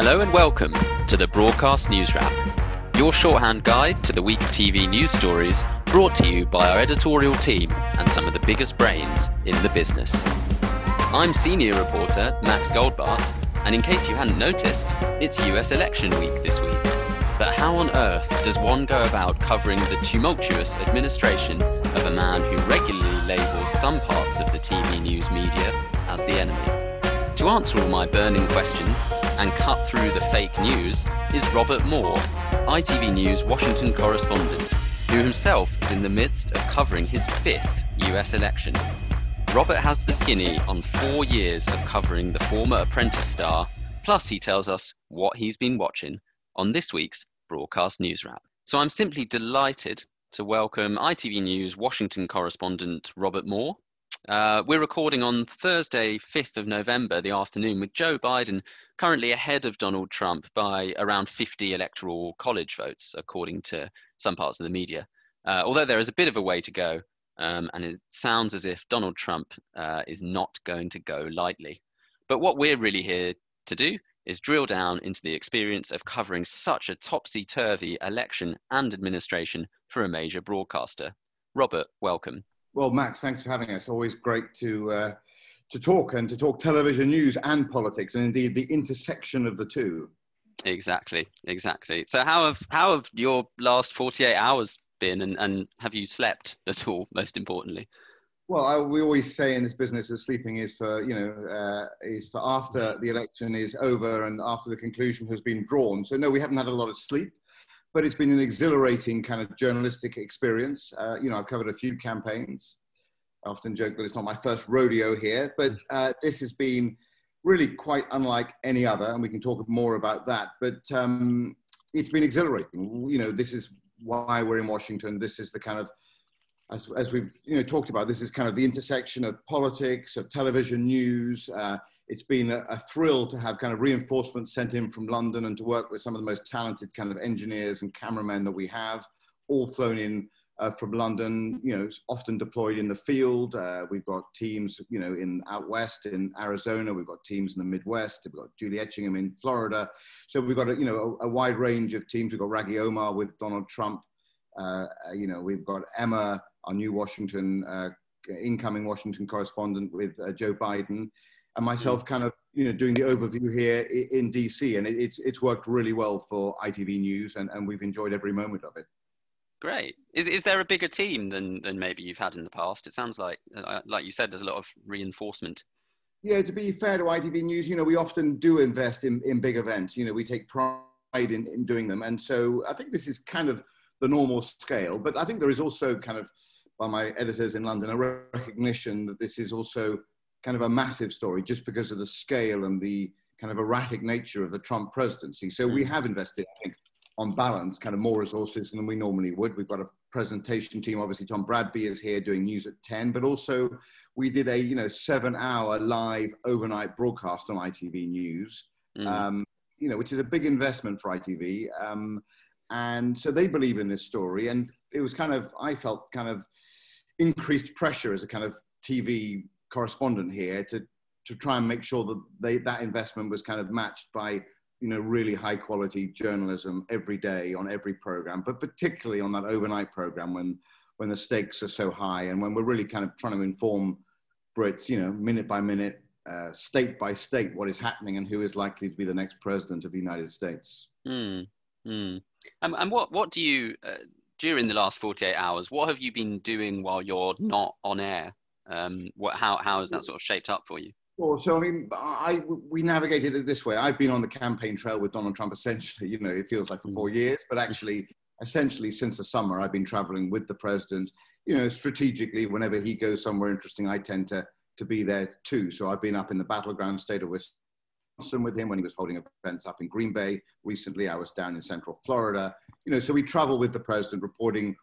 Hello and welcome to the Broadcast News Wrap, your shorthand guide to the week's TV news stories brought to you by our editorial team and some of the biggest brains in the business. I'm senior reporter Max Goldbart, and in case you hadn't noticed, it's US election week this week. But how on earth does one go about covering the tumultuous administration of a man who regularly labels some parts of the TV news media as the enemy? To answer all my burning questions and cut through the fake news is Robert Moore, ITV News Washington correspondent, who himself is in the midst of covering his fifth US election. Robert has the skinny on four years of covering the former Apprentice star, plus he tells us what he's been watching on this week's Broadcast News Wrap. So I'm simply delighted to welcome ITV News Washington correspondent Robert Moore uh, we're recording on Thursday, 5th of November, the afternoon, with Joe Biden currently ahead of Donald Trump by around 50 electoral college votes, according to some parts of the media. Uh, although there is a bit of a way to go, um, and it sounds as if Donald Trump uh, is not going to go lightly. But what we're really here to do is drill down into the experience of covering such a topsy turvy election and administration for a major broadcaster. Robert, welcome. Well, Max, thanks for having us. Always great to uh, to talk and to talk television news and politics, and indeed the intersection of the two. Exactly, exactly. So, how have how have your last forty eight hours been, and, and have you slept at all? Most importantly. Well, I, we always say in this business that sleeping is for you know uh, is for after the election is over and after the conclusion has been drawn. So no, we haven't had a lot of sleep but it's been an exhilarating kind of journalistic experience. Uh, you know, I've covered a few campaigns. I often joke that it's not my first rodeo here, but uh, this has been really quite unlike any other, and we can talk more about that. But um, it's been exhilarating. You know, this is why we're in Washington. This is the kind of as, as we've you know talked about, this is kind of the intersection of politics, of television news, uh, it's been a, a, thrill to have kind of reinforcements sent in from London and to work with some of the most talented kind of engineers and cameramen that we have, all flown in uh, from London, you know, often deployed in the field. Uh, we've got teams, you know, in out west in Arizona. We've got teams in the Midwest. We've got Julie Etchingham in Florida. So we've got, a, you know, a, a wide range of teams. We've got Rageh Omaar with Donald Trump. Uh, you know, we've got Emma, our new Washington, uh, incoming Washington correspondent with uh, Joe Biden and myself kind of you know doing the overview here in DC, and it's it's worked really well for ITV News, and, and we've enjoyed every moment of it. Great. Is is there a bigger team than than maybe you've had in the past? It sounds like, uh, like you said, there's a lot of reinforcement. Yeah, to be fair to ITV News, you know, we often do invest in, in big events. You know, we take pride in, in doing them. And so I think this is kind of the normal scale. But I think there is also kind of, by my editors in London, a recognition that this is also kind of a massive story just because of the scale and the kind of erratic nature of the Trump presidency. So we hmm. have invested, I think, on balance, kind of more resources than we normally would. We've got a presentation team. Obviously, Tom Bradby is here doing news at 10, but also we did a, you know, seven hour live overnight broadcast on ITV News, mm. um, you know, which is a big investment for ITV. Um, and so they believe in this story. And it was kind of, I felt kind of increased pressure as a kind of TV correspondent here to to try and make sure that they, that investment was kind of matched by you know really high quality journalism every day on every program, but particularly on that overnight program when when the stakes are so high and when we're really kind of trying to inform Brits, you know, minute by minute, uh, state by state, what is happening and who is likely to be the next president of the United States. Mm, mm. Um, and what what do you uh, during the last forty eight hours? What have you been doing while you're not on air? Um, what, how, how has that sort of shaped up for you? Well, so I mean, I we navigated it this way. I've been on the campaign trail with Donald Trump essentially. You know, it feels like for four mm. years, but actually, essentially since the summer, I've been traveling with the president. You know, strategically, whenever he goes somewhere interesting, I tend to to be there too. So I've been up in the battleground state of Wisconsin with him when he was holding events up in Green Bay. Recently, I was down in Central Florida. You know, so we travel with the president, reporting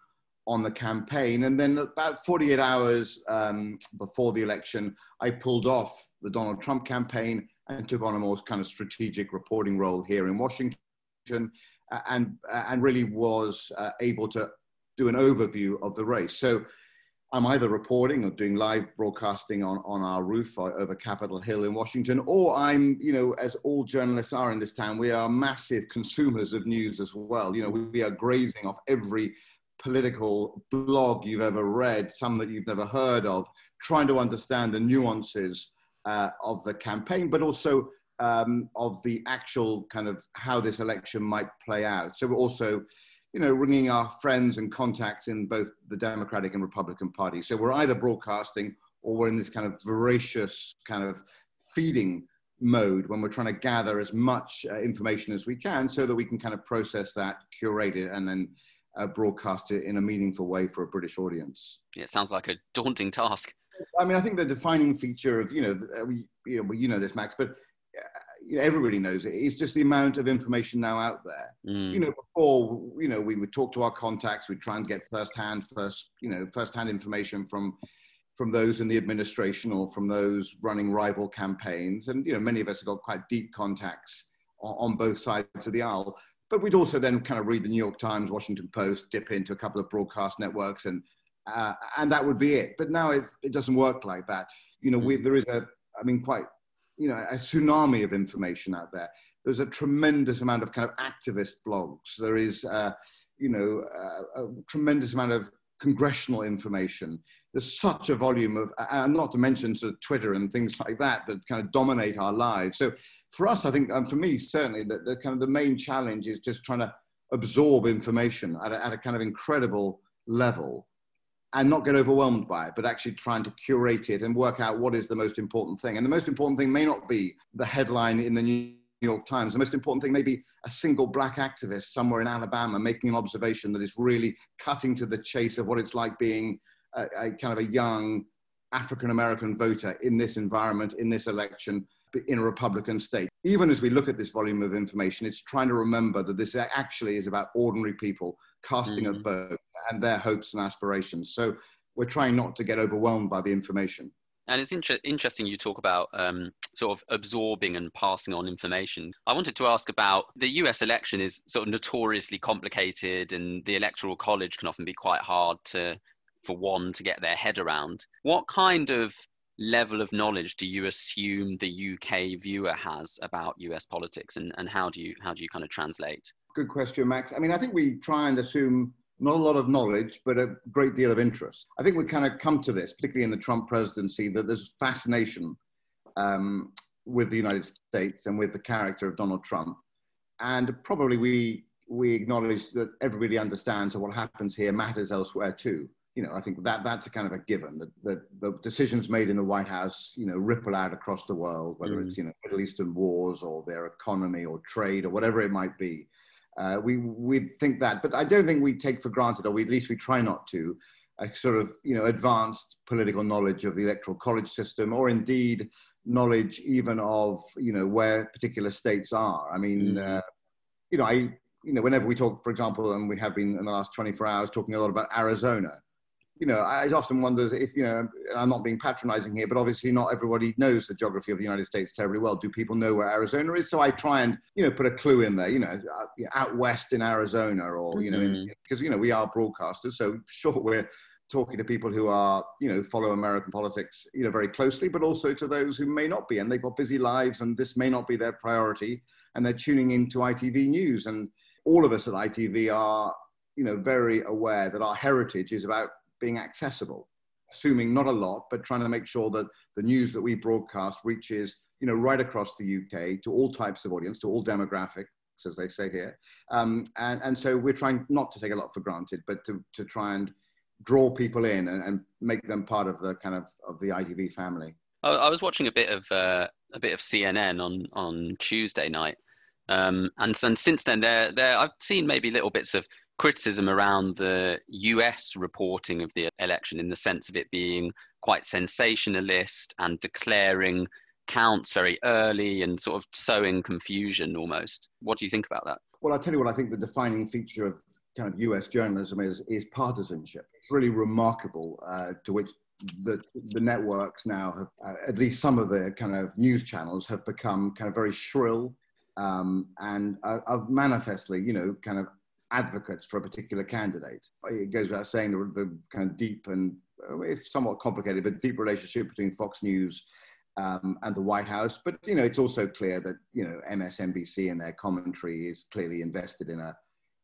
on the campaign. And then about 48 hours um, before the election, I pulled off the Donald Trump campaign and took on a more kind of strategic reporting role here in Washington and, and really was uh, able to do an overview of the race. So I'm either reporting or doing live broadcasting on, on our roof over Capitol Hill in Washington, or I'm, you know, as all journalists are in this town, we are massive consumers of news as well. You know, we are grazing off every political blog you've ever read, some that you've never heard of, trying to understand the nuances uh, of the campaign, but also um, of the actual kind of how this election might play out. So we're also you know, ringing our friends and contacts in both the Democratic and Republican Party. So we're either broadcasting or we're in this kind of voracious kind of feeding mode when we're trying to gather as much uh, information as we can so that we can kind of process that, curate it, and then uh, broadcast it in a meaningful way for a British audience. Yeah, it sounds like a daunting task. I mean, I think the defining feature of, you know, uh, we, you know, you know this, Max, but you everybody knows it. It's just the amount of information now out there. Mm. You know, before you know, we would talk to our contacts. We'd try and get firsthand, first you know, firsthand information from from those in the administration or from those running rival campaigns. And you know, many of us have got quite deep contacts on, on both sides of the aisle. But we'd also then kind of read the New York Times, Washington Post, dip into a couple of broadcast networks, and uh, and that would be it. But now it doesn't work like that. You know, we, mm. there is a, I mean, quite you know, a tsunami of information out there. There's a tremendous amount of kind of activist blogs. There is, uh, you know, uh, a tremendous amount of congressional information. There's such a volume of, and not to mention sort of Twitter and things like that that kind of dominate our lives. So for us, I think, and for me certainly, the kind of the main challenge is just trying to absorb information at a, at a kind of incredible level and not get overwhelmed by it, but actually trying to curate it and work out what is the most important thing. And the most important thing may not be the headline in the New York Times. The most important thing may be a single black activist somewhere in Alabama making an observation that is really cutting to the chase of what it's like being a, a kind of a young African American voter in this environment, in this election, in a Republican state. Even as we look at this volume of information, it's trying to remember that this actually is about ordinary people casting mm-hmm. a vote and their hopes and aspirations. So we're trying not to get overwhelmed by the information. And it's inter- interesting you talk about um, sort of absorbing and passing on information. I wanted to ask about the US election is sort of notoriously complicated, and the electoral college can often be quite hard to for one to get their head around. What kind of level of knowledge do you assume the UK viewer has about US politics, and, and how do you how do you kind of translate? Good question, Max. I mean, I think we try and assume not a lot of knowledge, but a great deal of interest. I think we kind of come to this, particularly in the Trump presidency, that there's fascination um, with the United States and with the character of Donald Trump, and probably we we acknowledge that everybody understands that what happens here matters elsewhere too you know, I think that that's a kind of a given that, that the decisions made in the White House, you know, ripple out across the world, whether mm. it's, you know, Middle Eastern wars or their economy or trade or whatever it might be. Uh, we, we think that, but I don't think we take for granted, or we, at least we try not to, a sort of, you know, advanced political knowledge of the electoral college system or indeed knowledge even of, you know, where particular states are. I mean, mm. uh, you know, I, you know, whenever we talk, for example, and we have been in the last 24 hours talking a lot about Arizona, you know, I often wonder if, you know, I'm not being patronizing here, but obviously not everybody knows the geography of the United States terribly well. Do people know where Arizona is? So I try and, you know, put a clue in there, you know, uh, out west in Arizona or, you know, mm-hmm. because, you know, we are broadcasters. So sure, we're talking to people who are, you know, follow American politics, you know, very closely, but also to those who may not be. And they've got busy lives and this may not be their priority. And they're tuning into ITV News. And all of us at ITV are, you know, very aware that our heritage is about being accessible, assuming not a lot, but trying to make sure that the news that we broadcast reaches, you know, right across the UK to all types of audience, to all demographics, as they say here. Um, and, and so we're trying not to take a lot for granted, but to, to try and draw people in and, and make them part of the kind of, of the ITV family. I was watching a bit of uh, a bit of CNN on on Tuesday night, um, and, and since then, there there I've seen maybe little bits of criticism around the US reporting of the election in the sense of it being quite sensationalist and declaring counts very early and sort of sowing confusion almost. What do you think about that? Well, I'll tell you what I think the defining feature of kind of US journalism is, is partisanship. It's really remarkable uh, to which the, the networks now have, uh, at least some of the kind of news channels have become kind of very shrill um, and manifestly, you know, kind of advocates for a particular candidate. It goes without saying the, the kind of deep and if somewhat complicated, but deep relationship between Fox News um, and the White House. But you know, it's also clear that you know MSNBC and their commentary is clearly invested in a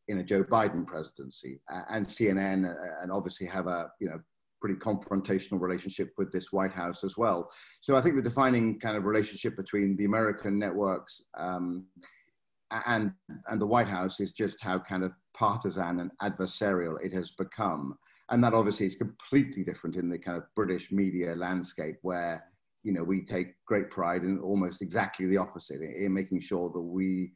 in a Joe Biden presidency, uh, and CNN uh, and obviously have a you know pretty confrontational relationship with this White House as well. So I think the defining kind of relationship between the American networks um, and and the White House is just how kind of partisan and adversarial it has become. And that obviously is completely different in the kind of British media landscape where, you know, we take great pride in almost exactly the opposite in making sure that we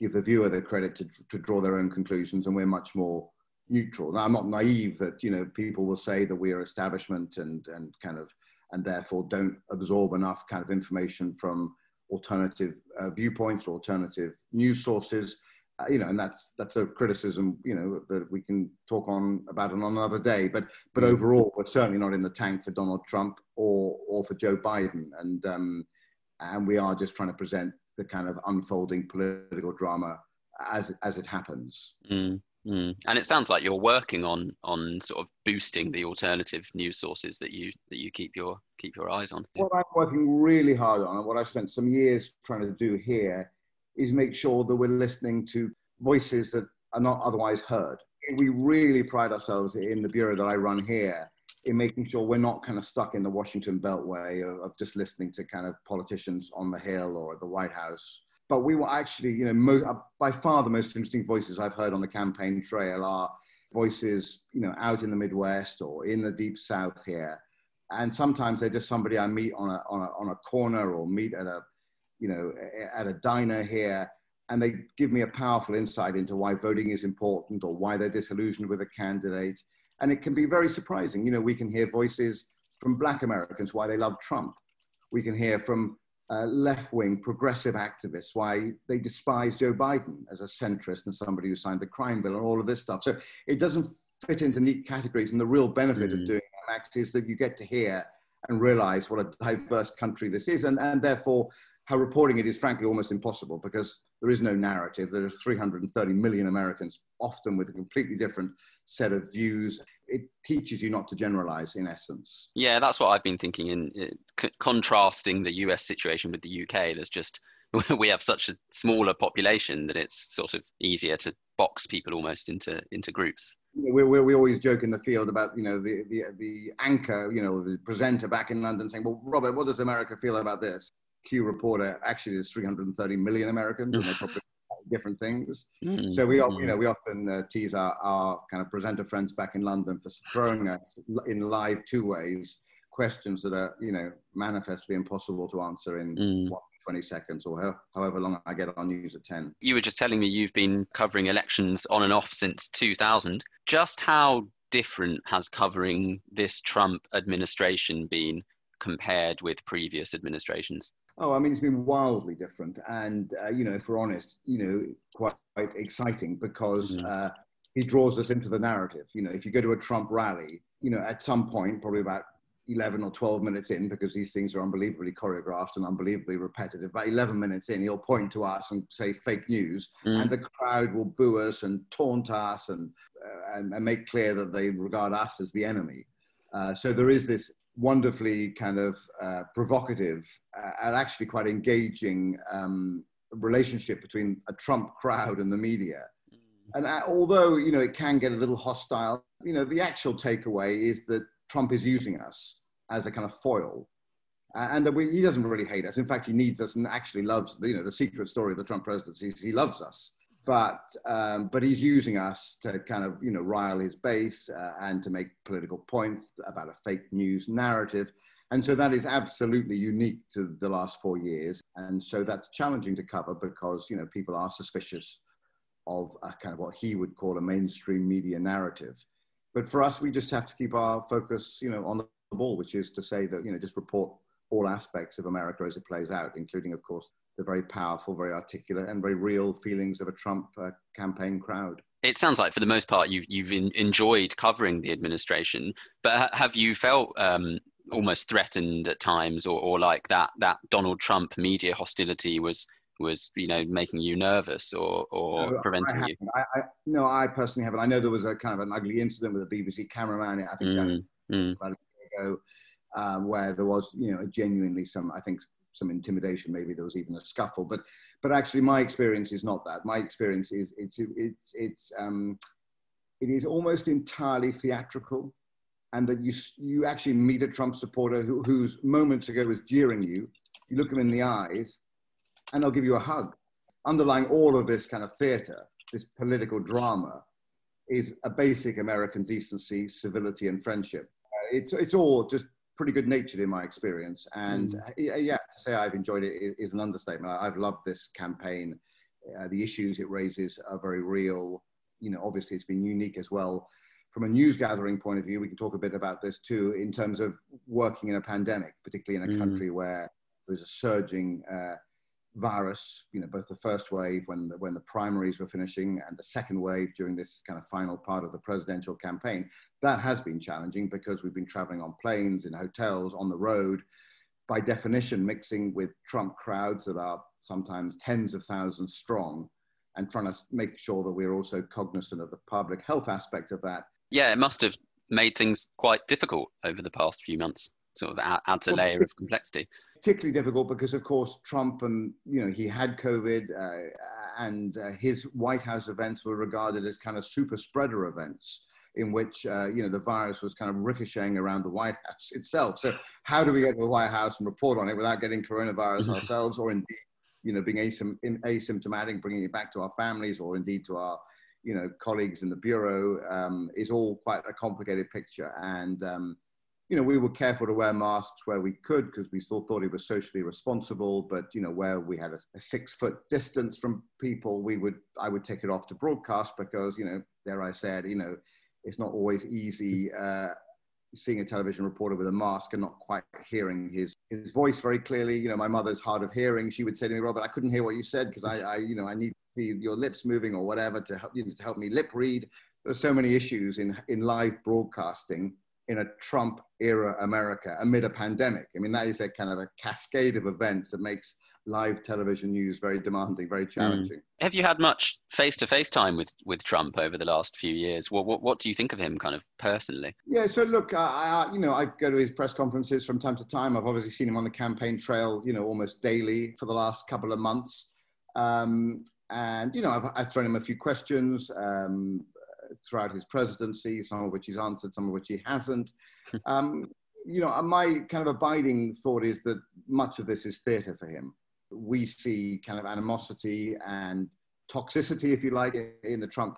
give the viewer the credit to, to draw their own conclusions and we're much more neutral. Now, I'm not naive that, you know, people will say that we are establishment and, and kind of, and therefore don't absorb enough kind of information from alternative uh, viewpoints alternative news sources. Uh, you know, and that's that's a criticism, you know, that we can talk on about on another day. But but mm. overall, we're certainly not in the tank for Donald Trump or or for Joe Biden, and um, and we are just trying to present the kind of unfolding political drama as as it happens. Mm. Mm. And it sounds like you're working on on sort of boosting the alternative news sources that you that you keep your keep your eyes on. What I'm working really hard on, and what I spent some years trying to do here, is make sure that we're listening to voices that are not otherwise heard. We really pride ourselves in the bureau that I run here in making sure we're not kind of stuck in the Washington Beltway of, of just listening to kind of politicians on the Hill or the White House but we were actually, you know, uh, by far the most interesting voices I've heard on the campaign trail are voices, you know, out in the Midwest or in the deep South here. And sometimes they're just somebody I meet on a, on a, on a corner or meet at a, you know, at a diner here. And they give me a powerful insight into why voting is important or why they're disillusioned with a candidate. And it can be very surprising. You know, we can hear voices from Black Americans why they love Trump. We can hear from uh, left wing progressive activists, why they despise Joe Biden as a centrist and somebody who signed the crime bill and all of this stuff. So it doesn't fit into neat categories. And the real benefit mm. of doing an act is that you get to hear and realize what a diverse country this is. And, and therefore, how reporting it is frankly almost impossible because there is no narrative. There are 330 million Americans, often with a completely different set of views. It teaches you not to generalize, in essence. Yeah, that's what I've been thinking. In uh, c- contrasting the US situation with the UK, there's just we have such a smaller population that it's sort of easier to box people almost into into groups. We, we, we always joke in the field about you know the, the the anchor, you know the presenter back in London saying, "Well, Robert, what does America feel about this?" Q reporter actually there's 330 million Americans, and they probably different things. Mm. So we, you know, we often uh, tease our, our kind of presenter friends back in London for throwing us in live two ways questions that are, you know, manifestly impossible to answer in mm. what, 20 seconds or however long I get on news at 10. You were just telling me you've been covering elections on and off since 2000. Just how different has covering this Trump administration been compared with previous administrations? Oh, I mean, it's been wildly different, and uh, you know, if we're honest, you know, quite, quite exciting because mm-hmm. uh, he draws us into the narrative. You know, if you go to a Trump rally, you know, at some point, probably about 11 or 12 minutes in, because these things are unbelievably choreographed and unbelievably repetitive. About 11 minutes in, he'll point to us and say fake news, mm. and the crowd will boo us and taunt us and, uh, and, and, make clear that they regard us as the enemy. Uh, so there is this wonderfully kind of uh, provocative uh, and actually quite engaging um, relationship between a Trump crowd and the media. Mm. And uh, although you know it can get a little hostile, you know the actual takeaway is that Trump is using us as a kind of foil, and that we, he doesn't really hate us. In fact, he needs us and actually loves. You know, the secret story of the Trump presidency is he loves us but um, but he's using us to kind of you know rile his base uh, and to make political points about a fake news narrative. And so that is absolutely unique to the last four years. And so that's challenging to cover because you know people are suspicious of kind of what he would call a mainstream media narrative. But for us we just have to keep our focus you know on the ball which is to say that you know just report all aspects of america as it plays out including of course the very powerful, very articulate, and very real feelings of a Trump uh, campaign crowd. It sounds like, for the most part, you've you've in, enjoyed covering the administration. But ha- have you felt um, almost threatened at times, or, or like that that Donald Trump media hostility was was you know making you nervous or or no, preventing I you? I, I, no, I personally haven't. I know there was a kind of an ugly incident with a BBC cameraman. I think mm, mm. about a year ago, um, where there was, you know, genuinely some, I think, some intimidation. Maybe there was even a scuffle, but but actually, my experience is not that. My experience is it's it's it's um, it is almost entirely theatrical, and that you you actually meet a Trump supporter who, who's moments ago was jeering you. You look them in the eyes, and they'll give you a hug. Underlying all of this kind of theater, this political drama, is a basic American decency, civility, and friendship. Uh, it's it's all just pretty good natured in my experience. And mm. yeah, to say I've enjoyed it is an understatement. I've loved this campaign. Uh, the issues it raises are very real. You know, obviously it's been unique as well. From a news gathering point of view, we can talk a bit about this too, in terms of working in a pandemic, particularly in a mm. country where there's a surging uh, virus, you know, both the first wave when the, when the primaries were finishing and the second wave during this kind of final part of the presidential campaign. That has been challenging because we've been traveling on planes, in hotels, on the road, by definition, mixing with Trump crowds that are sometimes tens of thousands strong and trying to make sure that we're also cognizant of the public health aspect of that. Yeah, it must have made things quite difficult over the past few months sort of adds a layer of complexity. Particularly difficult because, of course, Trump and you know he had COVID, uh, and uh, his White House events were regarded as kind of super spreader events in which uh, you know the virus was kind of ricocheting around the White House itself. So how do we get to the White House and report on it without getting coronavirus mm-hmm. ourselves, or indeed you know being asym- asymptomatic, bringing it back to our families, or indeed to our you know colleagues in the bureau um, is all quite a complicated picture and. Um, you know, we were careful to wear masks where we could because we still thought it was socially responsible. But you know, where we had a, a, six foot distance from people, we would I would take it off to broadcast because you know, there I said, you know, it's not always easy uh, seeing a television reporter with a mask and not quite hearing his his voice very clearly. You know, my mother's hard of hearing. She would say to me, Robert, I couldn't hear what you said because I, I, you know, I need to see your lips moving or whatever to help you know, to help me lip read. There's so many issues in in live broadcasting in a Trump era America amid a pandemic. I mean, that is a kind of a cascade of events that makes live television news very demanding, very hmm. challenging. Mm. Have you had much face to face time with, with Trump over the last few years? What, what, what do you think of him kind of personally? Yeah, so look, I, I, you know, I go to his press conferences from time to time. I've obviously seen him on the campaign trail, you know, almost daily for the last couple of months. Um, and, you know, I've, I've, thrown him a few questions. Um, throughout his presidency, some of which he's answered, some of which he hasn't. Um, you know, my kind of abiding thought is that much of this is theatre for him. We see kind of animosity and toxicity, if you like, in the Trump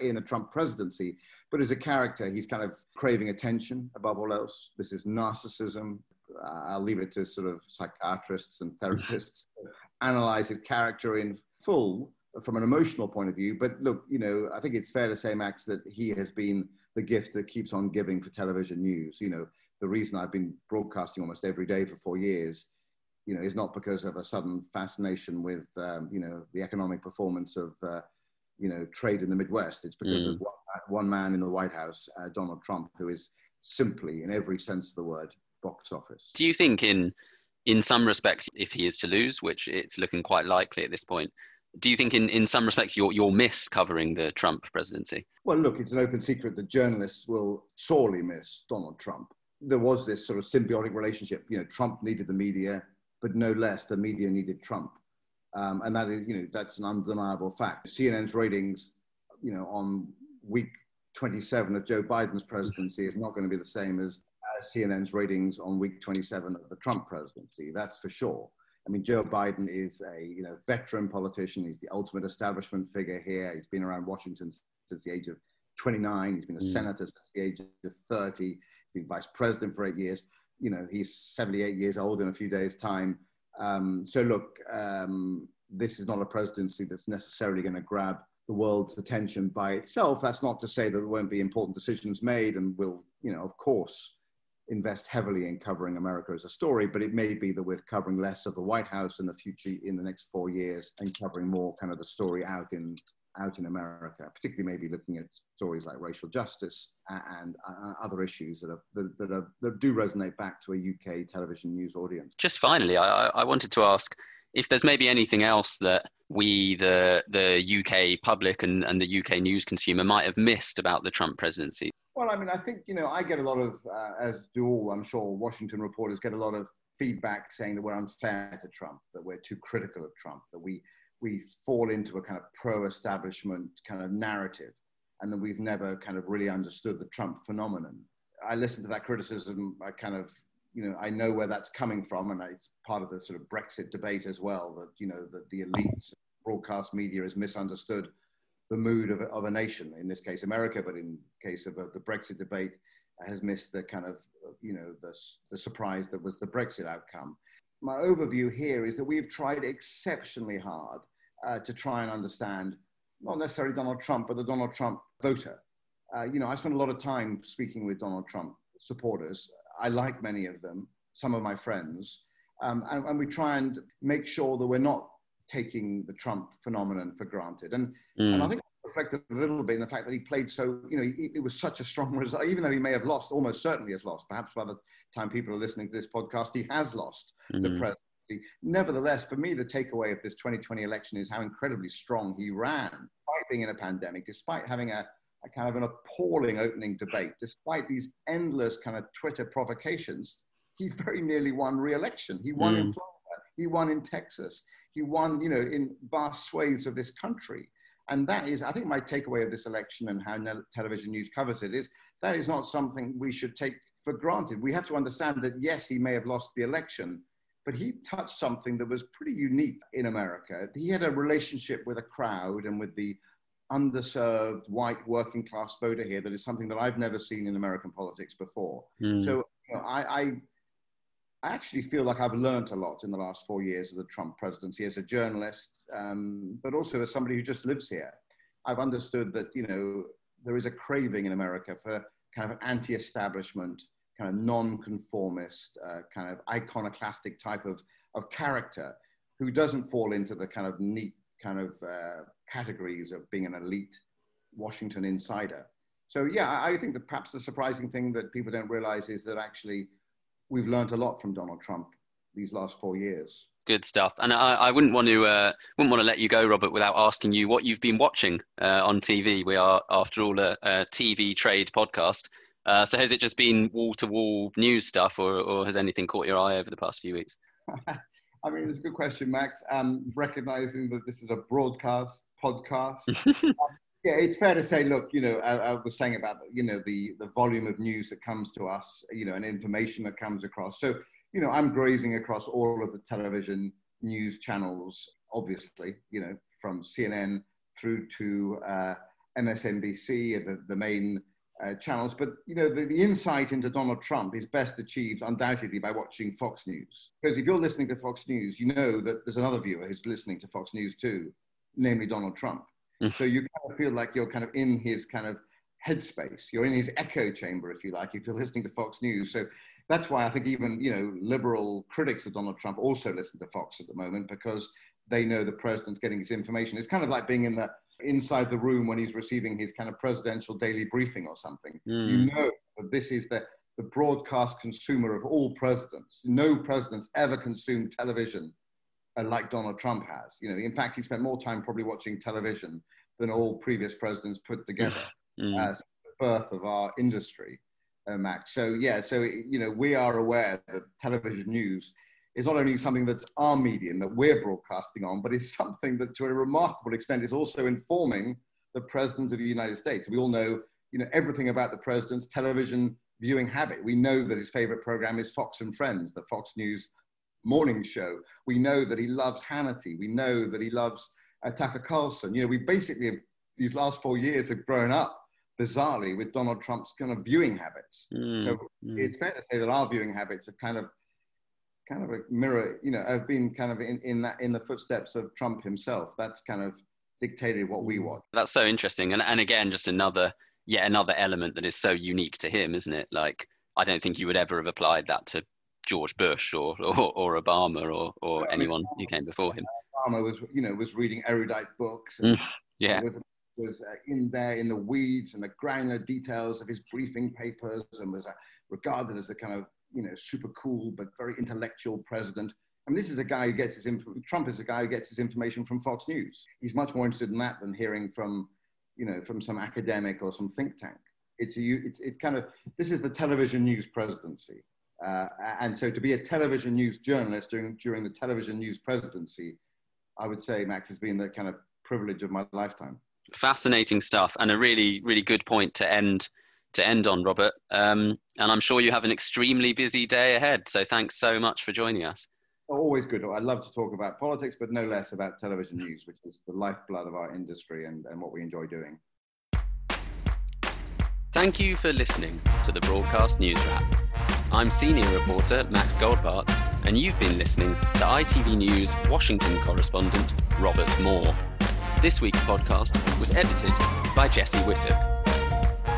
in the Trump presidency. But as a character, he's kind of craving attention above all else. This is narcissism. Uh, I'll leave it to sort of psychiatrists and therapists to analyze his character in full from an emotional point of view. But look, you know, I think it's fair to say, Max, that he has been the gift that keeps on giving for television news. You know, the reason I've been broadcasting almost every day for four years, you know, is not because of a sudden fascination with, um, you know, the economic performance of, uh, you know, trade in the Midwest. It's because mm. of one, one, man in the White House, uh, Donald Trump, who is simply, in every sense of the word, box office. Do you think in in some respects, if he is to lose, which it's looking quite likely at this point, do you think in, in some respects you'll, you'll miss covering the Trump presidency? Well, look, it's an open secret that journalists will sorely miss Donald Trump. There was this sort of symbiotic relationship. You know, Trump needed the media, but no less, the media needed Trump. Um, and that is, you know, that's an undeniable fact. CNN's ratings, you know, on week 27 of Joe Biden's presidency is not going to be the same as uh, CNN's ratings on week 27 of the Trump presidency. That's for sure. I mean, Joe Biden is a you know veteran politician. He's the ultimate establishment figure here. He's been around Washington since the age of 29. He's been a mm. senator since the age of 30. He's been vice president for eight years. You know, he's 78 years old in a few days' time. Um, so look, um, this is not a presidency that's necessarily going to grab the world's attention by itself. That's not to say that there won't be important decisions made, and will, you know, of course, invest heavily in covering America as a story, but it may be that we're covering less of the White House in the future in the next four years and covering more kind of the story out in out in America, particularly maybe looking at stories like racial justice and, uh, other issues that, are, that, that, are, that do resonate back to a UK television news audience. Just finally, I, I wanted to ask if there's maybe anything else that we, the the UK public and, and the UK news consumer, might have missed about the Trump presidency? Well, I mean, I think you know, I get a lot of, uh, as do all, I'm sure, Washington reporters get a lot of feedback saying that we're unfair to Trump, that we're too critical of Trump, that we we fall into a kind of pro-establishment kind of narrative, and that we've never kind of really understood the Trump phenomenon. I listen to that criticism. I kind of you know, I know where that's coming from, and it's part of the sort of Brexit debate as well. That you know, that the elites, broadcast media, has misunderstood the mood of, of a nation. In this case, America, but in case of uh, the Brexit debate, has missed the kind of you know the, the surprise that was the Brexit outcome. My overview here is that we've tried exceptionally hard uh, to try and understand not necessarily Donald Trump, but the Donald Trump voter. Uh, you know, I spent a lot of time speaking with Donald Trump supporters I like many of them, some of my friends, um, and, and, we try and make sure that we're not taking the Trump phenomenon for granted. And, mm. and I think reflected a little bit in the fact that he played so, you know, he, it was such a strong result, even though he may have lost, almost certainly has lost. Perhaps by the time people are listening to this podcast, he has lost mm. the hmm. presidency. Nevertheless, for me, the takeaway of this 2020 election is how incredibly strong he ran, despite being in a pandemic, despite having a, a kind of an appalling opening debate. Despite these endless kind of Twitter provocations, he very nearly won re-election. He won mm. in hmm. Florida. He won in Texas. He won, you know, in vast swathes of this country. And that is, I think, my takeaway of this election and how television news covers it is that is not something we should take for granted. We have to understand that yes, he may have lost the election, but he touched something that was pretty unique in America. He had a relationship with a crowd and with the underserved white working class voter here that is something that I've never seen in American politics before. Mm. So you know, I, I, I, actually feel like I've learned a lot in the last four years of the Trump presidency as a journalist, um, but also as somebody who just lives here. I've understood that you know there is a craving in America for kind of an anti-establishment, kind of non-conformist, uh, kind of iconoclastic type of, of character who doesn't fall into the kind of neat kind of uh, categories of being an elite Washington insider. So yeah, I think that perhaps the surprising thing that people don't realize is that actually we've learned a lot from Donald Trump these last four years. Good stuff. And I, I wouldn't want to uh, wouldn't want to let you go, Robert, without asking you what you've been watching uh, on TV. We are, after all, a, a TV trade podcast. Uh, so has it just been wall to wall news stuff, or, or has anything caught your eye over the past few weeks? I mean, it's a good question, Max. Um, recognizing that this is a broadcast podcast. um, yeah, it's fair to say, look, you know, I, I, was saying about, you know, the, the volume of news that comes to us, you know, and information that comes across. So, you know, I'm grazing across all of the television news channels, obviously, you know, from CNN through to uh, MSNBC, the, the main uh, channels. But you know, the, the, insight into Donald Trump is best achieved undoubtedly by watching Fox News. Because if you're listening to Fox News, you know that there's another viewer who's listening to Fox News too, namely Donald Trump. Mm. so you kind of feel like you're kind of in his kind of headspace. You're in his echo chamber, if you like, if you're listening to Fox News. So that's why I think even you know liberal critics of Donald Trump also listen to Fox at the moment because they know the president's getting his information. It's kind of like being in the inside the room when he's receiving his kind of presidential daily briefing or something. Mm. You know that this is the, the broadcast consumer of all presidents. No president's ever consumed television uh, like Donald Trump has. You know, in fact, he spent more time probably watching television than all previous presidents put together mm. as the birth of our industry, uh, Max. So yeah, so you know, we are aware that television news is not only something that's our medium that we're broadcasting on, but is something that to a remarkable extent is also informing the president of the United States. We all know, you know, everything about the president's television viewing habit. We know that his favorite program is Fox and Friends, the Fox News morning show. We know that he loves Hannity. We know that he loves uh, Tucker Carlson. You know, we basically, these last four years have grown up bizarrely with Donald Trump's kind of viewing habits. Mm, so mm. it's fair to say that our viewing habits have kind of kind of a mirror, you know, have been kind of in, in that in the footsteps of Trump himself. That's kind of dictated what we want. That's so interesting, and and again, just another yet another element that is so unique to him, isn't it? Like I don't think you would ever have applied that to George Bush or or, or Obama or or yeah, anyone who came before him. Obama was, you know, was reading erudite books. And, mm, yeah. Was, was uh, in there in the weeds and the granular details of his briefing papers and was uh, regarded as the kind of you know, super cool but very intellectual president. And this is a guy who gets his inf- Trump is a guy who gets his information from Fox News. He's much more interested in that than hearing from, you know, from some academic or some think tank. It's a, it's it kind of this is the television news presidency, uh, and so to be a television news journalist during during the television news presidency, I would say Max has been the kind of privilege of my lifetime. Fascinating stuff, and a really really good point to end to end on, Robert. Um, and I'm sure you have an extremely busy day ahead. So thanks so much for joining us. Always good. I love to talk about politics, but no less about television news, which is the lifeblood of our industry and, and what we enjoy doing. Thank you for listening to the Broadcast News Wrap. I'm senior reporter Max Goldbart, and you've been listening to ITV News Washington correspondent Robert Moore. This week's podcast was edited by Jesse Whittock.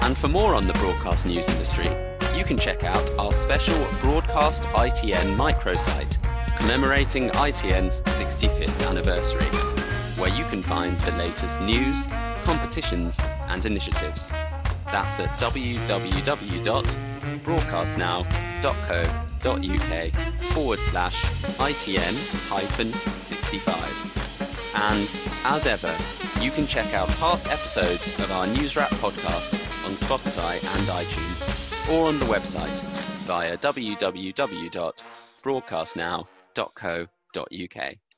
And for more on the broadcast news industry, you can check out our special Broadcast ITN microsite commemorating ITN's 65th anniversary, where you can find the latest news, competitions, and initiatives. That's at www.broadcastnow.co.uk forward slash ITN hyphen 65. And as ever, you can check out past episodes of our News Wrap podcast on Spotify and iTunes, or on the website via www.broadcastnow.co.uk.